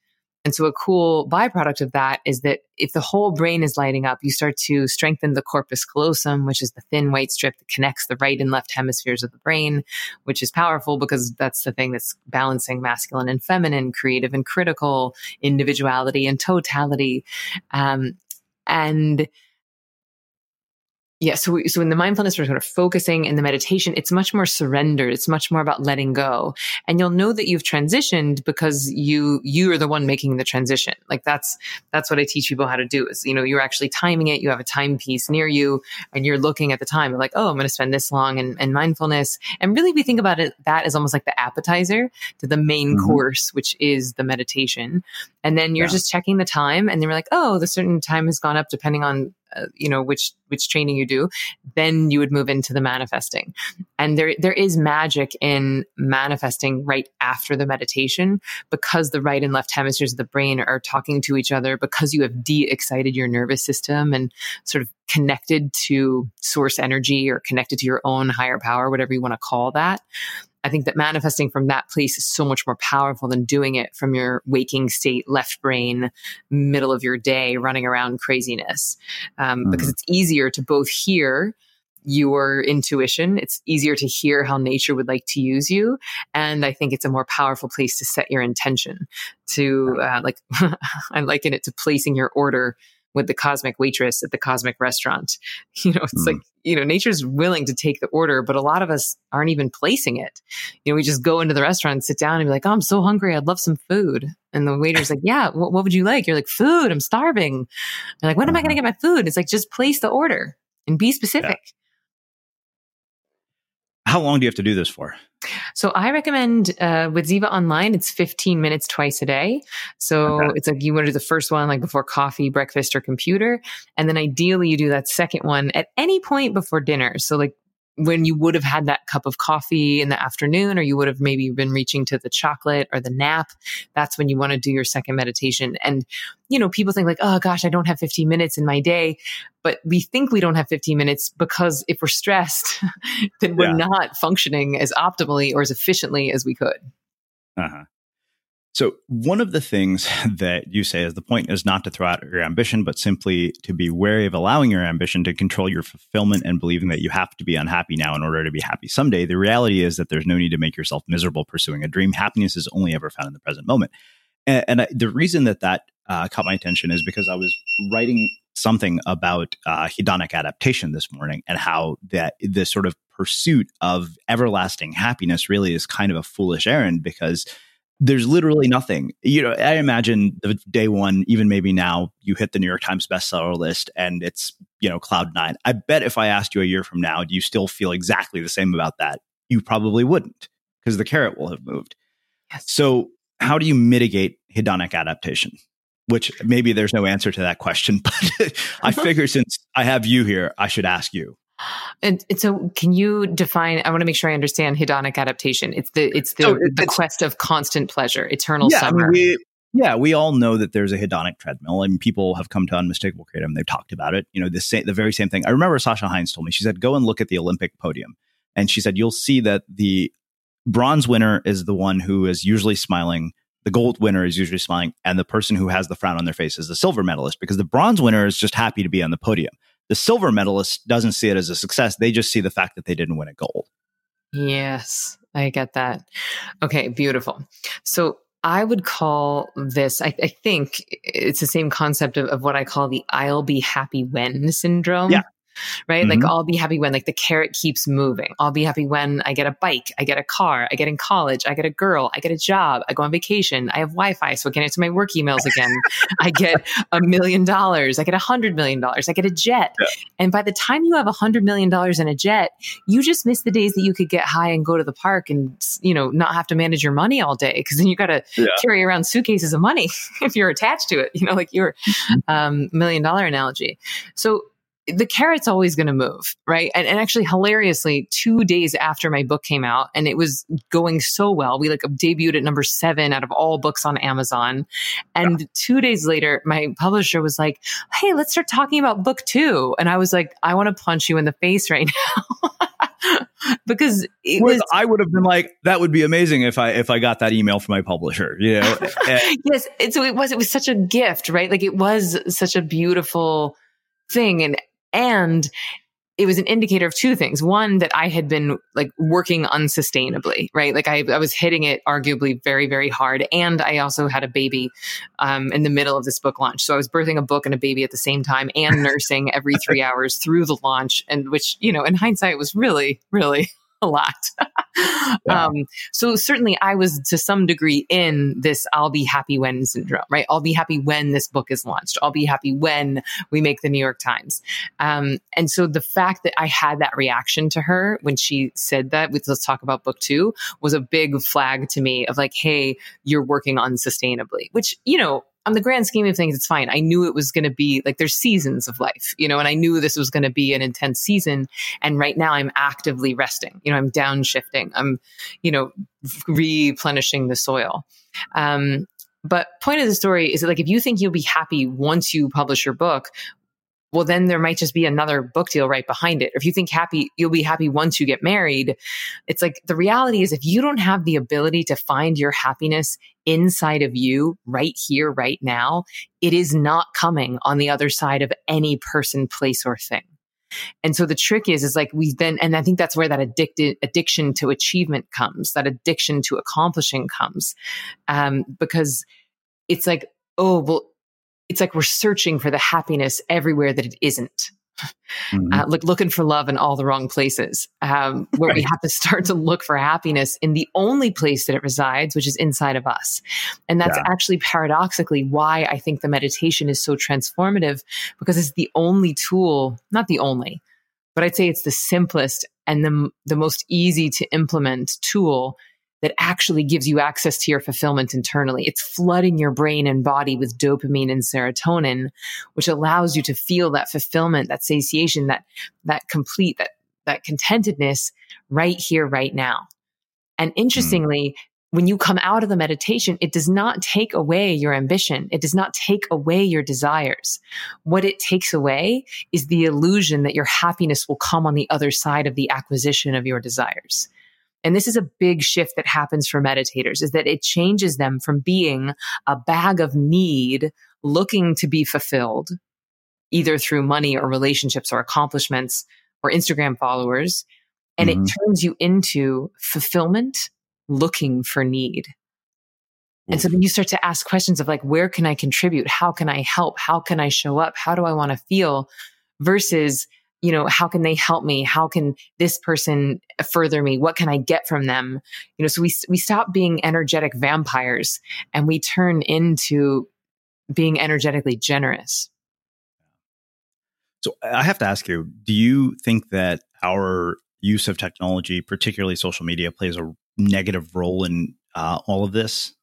And so a cool byproduct of that is that if the whole brain is lighting up, you start to strengthen the corpus callosum, which is the thin white strip that connects the right and left hemispheres of the brain, which is powerful because that's the thing that's balancing masculine and feminine, creative and critical, individuality and totality. Um, and yeah, so so in the mindfulness, we're sort of focusing in the meditation. It's much more surrendered. It's much more about letting go, and you'll know that you've transitioned because you you are the one making the transition. Like that's that's what I teach people how to do. Is you know you're actually timing it. You have a timepiece near you, and you're looking at the time. Like, oh, I'm going to spend this long in, in mindfulness. And really, we think about it that as almost like the appetizer to the main mm-hmm. course, which is the meditation. And then you're yeah. just checking the time, and then we're like, oh, the certain time has gone up depending on uh, you know which which training you do then you would move into the manifesting. And there there is magic in manifesting right after the meditation because the right and left hemispheres of the brain are talking to each other because you have de-excited your nervous system and sort of connected to source energy or connected to your own higher power whatever you want to call that I think that manifesting from that place is so much more powerful than doing it from your waking state, left brain, middle of your day, running around craziness. Um, mm. Because it's easier to both hear your intuition. It's easier to hear how nature would like to use you. And I think it's a more powerful place to set your intention to, uh, like, I liken it to placing your order with the cosmic waitress at the cosmic restaurant. You know, it's mm. like, you know, nature's willing to take the order, but a lot of us aren't even placing it. You know, we just go into the restaurant, sit down and be like, oh, I'm so hungry. I'd love some food. And the waiter's like, yeah, what, what would you like? You're like, food. I'm starving. You're like, when am I going to uh-huh. get my food? It's like, just place the order and be specific. How long do you have to do this for? So I recommend uh, with Ziva Online, it's 15 minutes twice a day. So okay. it's like you want to do the first one like before coffee, breakfast, or computer. And then ideally you do that second one at any point before dinner. So like when you would have had that cup of coffee in the afternoon, or you would have maybe been reaching to the chocolate or the nap, that's when you want to do your second meditation. And, you know, people think like, oh gosh, I don't have 15 minutes in my day. But we think we don't have 15 minutes because if we're stressed, then we're not functioning as optimally or as efficiently as we could. Uh-huh. So, one of the things that you say is the point is not to throw out your ambition, but simply to be wary of allowing your ambition to control your fulfillment and believing that you have to be unhappy now in order to be happy someday. The reality is that there's no need to make yourself miserable pursuing a dream. Happiness is only ever found in the present moment. And, and I, the reason that that uh, caught my attention is because I was writing something about uh, hedonic adaptation this morning and how that this sort of pursuit of everlasting happiness really is kind of a foolish errand because there's literally nothing. You know, I imagine the day one, even maybe now, you hit the New York Times bestseller list and it's, you know, cloud nine. I bet if I asked you a year from now, do you still feel exactly the same about that? You probably wouldn't because the carrot will have moved. Yes. So, how do you mitigate hedonic adaptation? Which maybe there's no answer to that question, but I uh-huh. figure since I have you here, I should ask you. And, and, so, can you define? I want to make sure I understand hedonic adaptation. It's the it's the, so the quest of constant pleasure, eternal yeah, summer. I mean, we, yeah, we all know that there's a hedonic treadmill, and people have come to unmistakable creative. And they've talked about it. You know, the same, the very same thing. I remember Sasha Hines told me. She said, "Go and look at the Olympic podium," and she said, "You'll see that the bronze winner is the one who is usually smiling." The gold winner is usually smiling, and the person who has the frown on their face is the silver medalist because the bronze winner is just happy to be on the podium the silver medalist doesn't see it as a success. They just see the fact that they didn't win a gold. Yes, I get that. Okay, beautiful. So I would call this, I, I think it's the same concept of, of, what I call the I'll be happy when syndrome. Yeah right? Mm-hmm. Like I'll be happy when like the carrot keeps moving. I'll be happy when I get a bike, I get a car, I get in college, I get a girl, I get a job, I go on vacation, I have Wi-Fi so I can answer my work emails again. I get a million dollars, I get a hundred million dollars, I get a jet. Yeah. And by the time you have a hundred million dollars in a jet, you just miss the days that you could get high and go to the park and you know not have to manage your money all day because then you got to yeah. carry around suitcases of money if you're attached to it. You know, like your mm-hmm. um, million dollar analogy. So the carrot's always going to move, right? And, and, actually, hilariously, two days after my book came out, and it was going so well, we like debuted at number seven out of all books on Amazon. And yeah. two days later, my publisher was like, "Hey, let's start talking about book two. And I was like, "I want to punch you in the face right now." because it was, I would have been like, that would be amazing if I if I got that email from my publisher, you know. yes, so it was it was such a gift, right? Like it was such a beautiful thing, and and it was an indicator of two things. One, that I had been like working unsustainably, right? Like I, I was hitting it arguably very, very hard. And I also had a baby um, in the middle of this book launch. So I was birthing a book and a baby at the same time and nursing every three hours through the launch. And which, you know, in hindsight was really, really a lot. yeah. um, so certainly I was to some degree in this I'll be happy when syndrome, right? I'll be happy when this book is launched. I'll be happy when we make the New York Times. Um, and so the fact that I had that reaction to her when she said that with let's talk about book two was a big flag to me of like, hey, you're working unsustainably, which, you know, on the grand scheme of things, it's fine. I knew it was going to be like there's seasons of life, you know, and I knew this was going to be an intense season. And right now I'm actively resting, you know, I'm downshifting, I'm, you know, replenishing the soil. Um, but point of the story is that like if you think you'll be happy once you publish your book, well, then there might just be another book deal right behind it. If you think happy, you'll be happy once you get married. It's like the reality is if you don't have the ability to find your happiness inside of you right here, right now, it is not coming on the other side of any person, place, or thing. And so the trick is, is like we then, and I think that's where that addicted addiction to achievement comes, that addiction to accomplishing comes, um, because it's like, oh, well, it's like we're searching for the happiness everywhere that it isn't. Mm-hmm. Uh, like looking for love in all the wrong places, um, where right. we have to start to look for happiness in the only place that it resides, which is inside of us. And that's yeah. actually paradoxically why I think the meditation is so transformative because it's the only tool, not the only, but I'd say it's the simplest and the, the most easy to implement tool that actually gives you access to your fulfillment internally. It's flooding your brain and body with dopamine and serotonin, which allows you to feel that fulfillment, that satiation, that, that complete, that, that contentedness right here, right now. And hmm. interestingly, mm when you come out of the meditation, it does not take away your ambition. It does not take away your desires. What it takes away is the illusion that your happiness will come on the other side of the acquisition of your desires. And this is a big shift that happens for meditators is that it changes them from being a bag of need looking to be fulfilled either through money or relationships or accomplishments or Instagram followers. And mm-hmm. it turns you into fulfillment looking for need. And so then you start to ask questions of like, where can I contribute? How can I help? How can I show up? How do I want to feel? Versus, you know, how can they help me? How can this person further me? What can I get from them? You know, so we, we stop being energetic vampires and we turn into being energetically generous. So I have to ask you, do you think that our use of technology, particularly social media, plays a negative role in uh, all of this?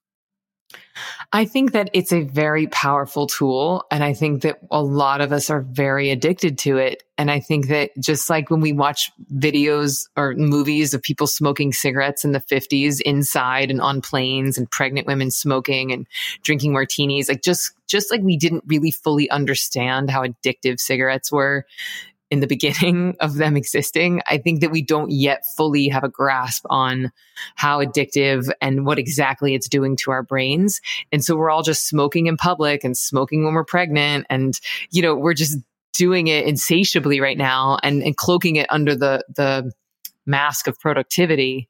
I think that it's a very powerful tool. And I think that a lot of us are very addicted to it. And I think that just like when we watch videos or movies of people smoking cigarettes in the 50s inside and on planes and pregnant women smoking and drinking martinis, like just, just like we didn't really fully understand how addictive cigarettes were in the beginning of them existing. I think that we don't yet fully have a grasp on how addictive and what exactly it's doing to our brains. And so we're all just smoking in public and smoking when we're pregnant. And, you know, we're just doing it insatiably right now and, and cloaking it under the, the, mask of productivity.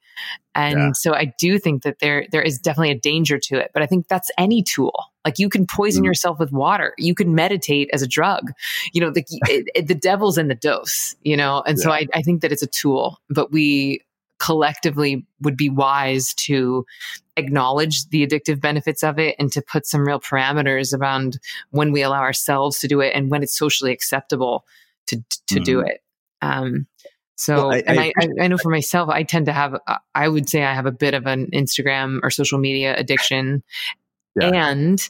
And yeah. so I do think that there there is definitely a danger to it, but I think that's any tool. Like you can poison mm. yourself with water. You can meditate as a drug. You know, the it, it, the devil's in the dose, you know. And yeah. so I I think that it's a tool, but we collectively would be wise to acknowledge the addictive benefits of it and to put some real parameters around when we allow ourselves to do it and when it's socially acceptable to to mm. do mm-hmm. it. Um, so, well, I, and I, I, I, know for myself, I tend to have, I would say I have a bit of an Instagram or social media addiction. Yeah. And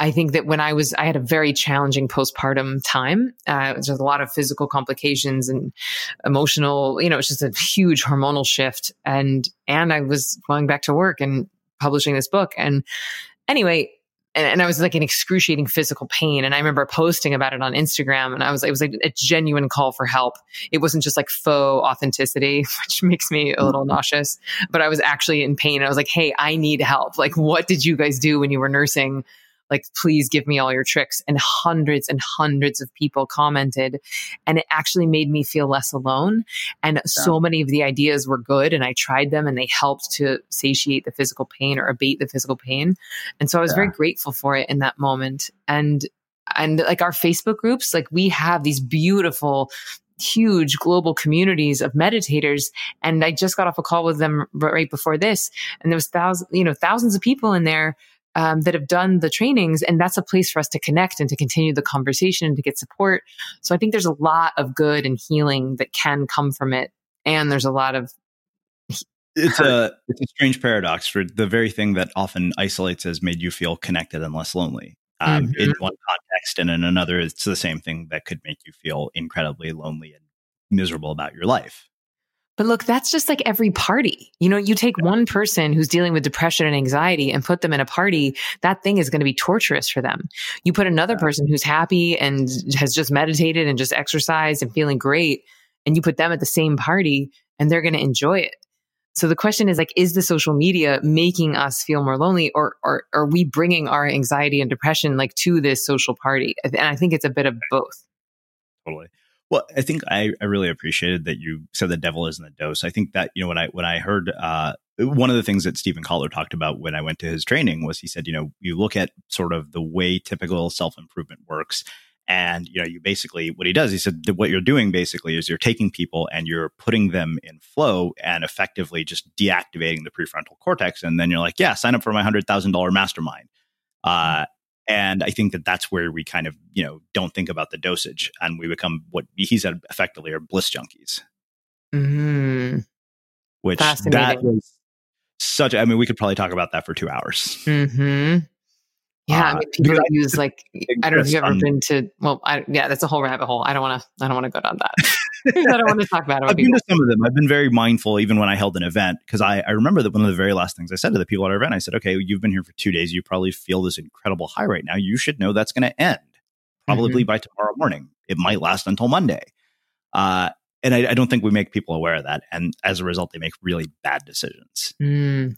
I think that when I was, I had a very challenging postpartum time. Uh, there's a lot of physical complications and emotional, you know, it's just a huge hormonal shift. And, and I was going back to work and publishing this book. And anyway, and, and, I was like in excruciating physical pain. And I remember posting about it on Instagram and I was, like it was like a genuine call for help. It wasn't just like faux authenticity, which makes me a little mm-hmm. nauseous, but I was actually in pain. I was like, Hey, I need help. Like, what did you guys do when you were nursing like, please give me all your tricks. And hundreds and hundreds of people commented. And it actually made me feel less alone. And yeah. so many of the ideas were good and I tried them and they helped to satiate the physical pain or abate the physical pain. And so I was yeah. very grateful for it in that moment. And and like our Facebook groups, like we have these beautiful huge global communities of meditators. And I just got off a call with them right before this, and there was thousands, you know, thousands of people in there um, that have done the trainings. And that's a place for us to connect and to continue the conversation and to get support. So I think there's a lot of good and healing that can come from it. And there's a lot of it's a it's a strange paradox for the very thing that often isolates has made you feel connected and less lonely. Um, mm-hmm. In one context, and in another, it's the same thing that could make you feel incredibly lonely and miserable about your life. But look, that's just like every party. You know, you take one person who's dealing with depression and anxiety and put them in a party, that thing is going to be torturous for them. You put another person who's happy and has just meditated and just exercised and feeling great, and you put them at the same party and they're going to enjoy it. So the question is like, is the social media making us feel more lonely or, or, are we bringing our anxiety and depression like to this social party? And I think it's a bit of both. Totally. Well, I think I, I really appreciated that you said the devil is in the dose. I think that, you know, when I when I heard uh, one of the things that Steven Kotler talked about when I went to his training was he said, you know, you look at sort of the way typical self-improvement works. And, you know, you basically what he does, he said what you're doing basically is you're taking people and you're putting them in flow and effectively just deactivating the prefrontal cortex. And then you're like, yeah, sign up for my hundred thousand dollar mastermind. Uh, And I think that that's where we kind of, you know, don't think about the dosage and we become what he said effectively are bliss junkies. Mm-hmm. Which that was such, I mean, we could probably talk about that for two hours. Mm-hmm. Yeah, uh, I mean, people use like I don't know if you've ever been to. Well, I, yeah, that's a whole rabbit hole. I don't want to. I don't want to go down that. I don't want to talk about it. I've been to some of them. I've been very mindful, even when I held an event, because I, I remember that one of the very last things I said to the people at our event, I said, "Okay, you've been here for two days. You probably feel this incredible high right now. You should know that's going to end probably mm-hmm. by tomorrow morning. It might last until Monday." Uh, and I, I, don't think we make people aware of that, and as a result, they make really bad decisions. Mm.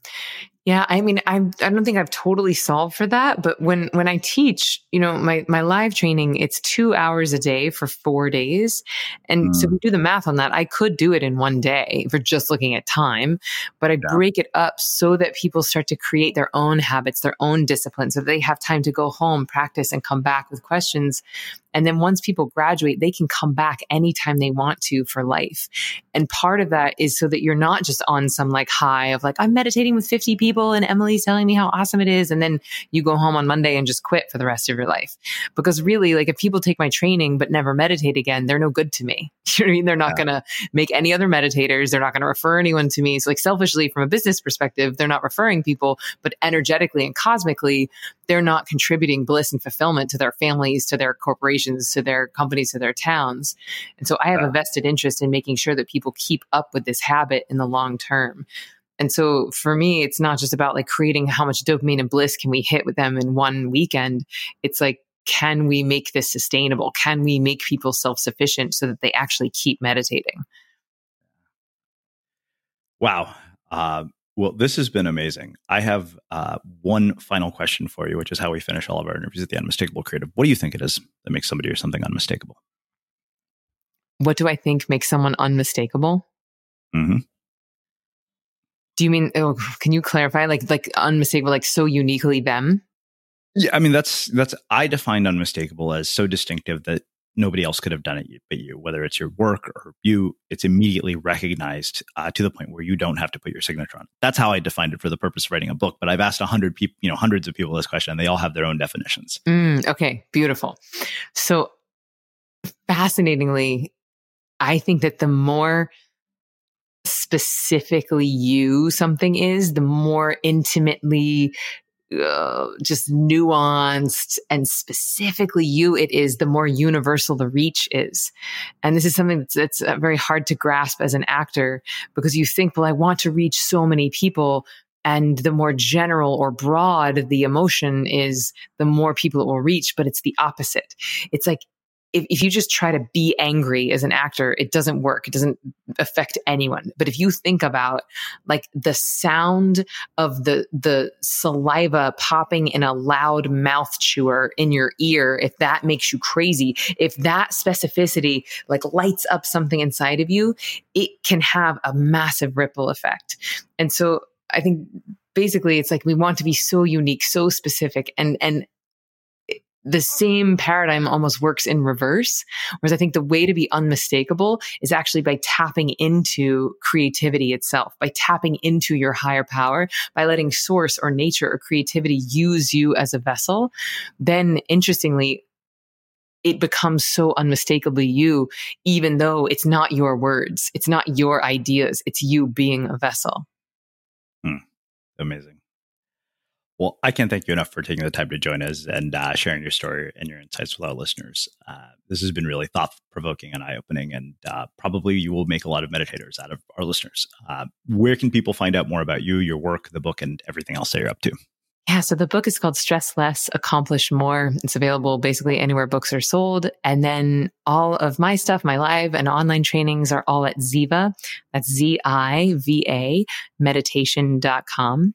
Yeah, I mean, I I don't think I've totally solved for that, but when when I teach, you know, my my live training, it's two hours a day for four days, and mm. so if we do the math on that, I could do it in one day for just looking at time, but I yeah. break it up so that people start to create their own habits, their own discipline, so they have time to go home, practice, and come back with questions. And then once people graduate, they can come back anytime they want to for life. And part of that is so that you're not just on some like high of like, I'm meditating with 50 people and Emily's telling me how awesome it is. And then you go home on Monday and just quit for the rest of your life. Because really, like if people take my training but never meditate again, they're no good to me. You know what I mean? They're not yeah. going to make any other meditators. They're not going to refer anyone to me. So like selfishly from a business perspective, they're not referring people, but energetically and cosmically, they're not contributing bliss and fulfillment to their families, to their corporations, to their companies, to their towns. And so I have a vested interest in making sure that people keep up with this habit in the long term. And so for me, it's not just about like creating how much dopamine and bliss can we hit with them in one weekend. It's like, can we make this sustainable? Can we make people self sufficient so that they actually keep meditating? Wow. Uh, well, this has been amazing. I have uh, one final question for you, which is how we finish all of our interviews at the Unmistakable Creative. What do you think it is that makes somebody or something unmistakable? What do I think makes someone unmistakable? Mm-hmm. Do you mean? Oh, can you clarify? Like, like unmistakable, like so uniquely them. Yeah, I mean that's that's I defined unmistakable as so distinctive that nobody else could have done it but you. Whether it's your work or you, it's immediately recognized uh, to the point where you don't have to put your signature on. That's how I defined it for the purpose of writing a book. But I've asked a hundred people, you know, hundreds of people this question, and they all have their own definitions. Mm, okay, beautiful. So fascinatingly, I think that the more specifically you something is, the more intimately uh, just nuanced and specifically you it is, the more universal the reach is. And this is something that's, that's uh, very hard to grasp as an actor because you think, well, I want to reach so many people. And the more general or broad the emotion is, the more people it will reach. But it's the opposite. It's like if, if you just try to be angry as an actor, it doesn't work. It doesn't affect anyone. But if you think about like the sound of the, the saliva popping in a loud mouth chewer in your ear, if that makes you crazy, if that specificity like lights up something inside of you, it can have a massive ripple effect. And so I think basically it's like we want to be so unique, so specific and, and the same paradigm almost works in reverse. Whereas I think the way to be unmistakable is actually by tapping into creativity itself, by tapping into your higher power, by letting source or nature or creativity use you as a vessel. Then interestingly, it becomes so unmistakably you, even though it's not your words, it's not your ideas, it's you being a vessel. Hmm. Amazing. Well, I can't thank you enough for taking the time to join us and uh, sharing your story and your insights with our listeners. Uh, this has been really thought provoking and eye opening, and uh, probably you will make a lot of meditators out of our listeners. Uh, where can people find out more about you, your work, the book, and everything else that you're up to? Yeah, so the book is called Stress Less, Accomplish More. It's available basically anywhere books are sold. And then all of my stuff, my live and online trainings are all at Ziva. That's Z I V A meditation.com.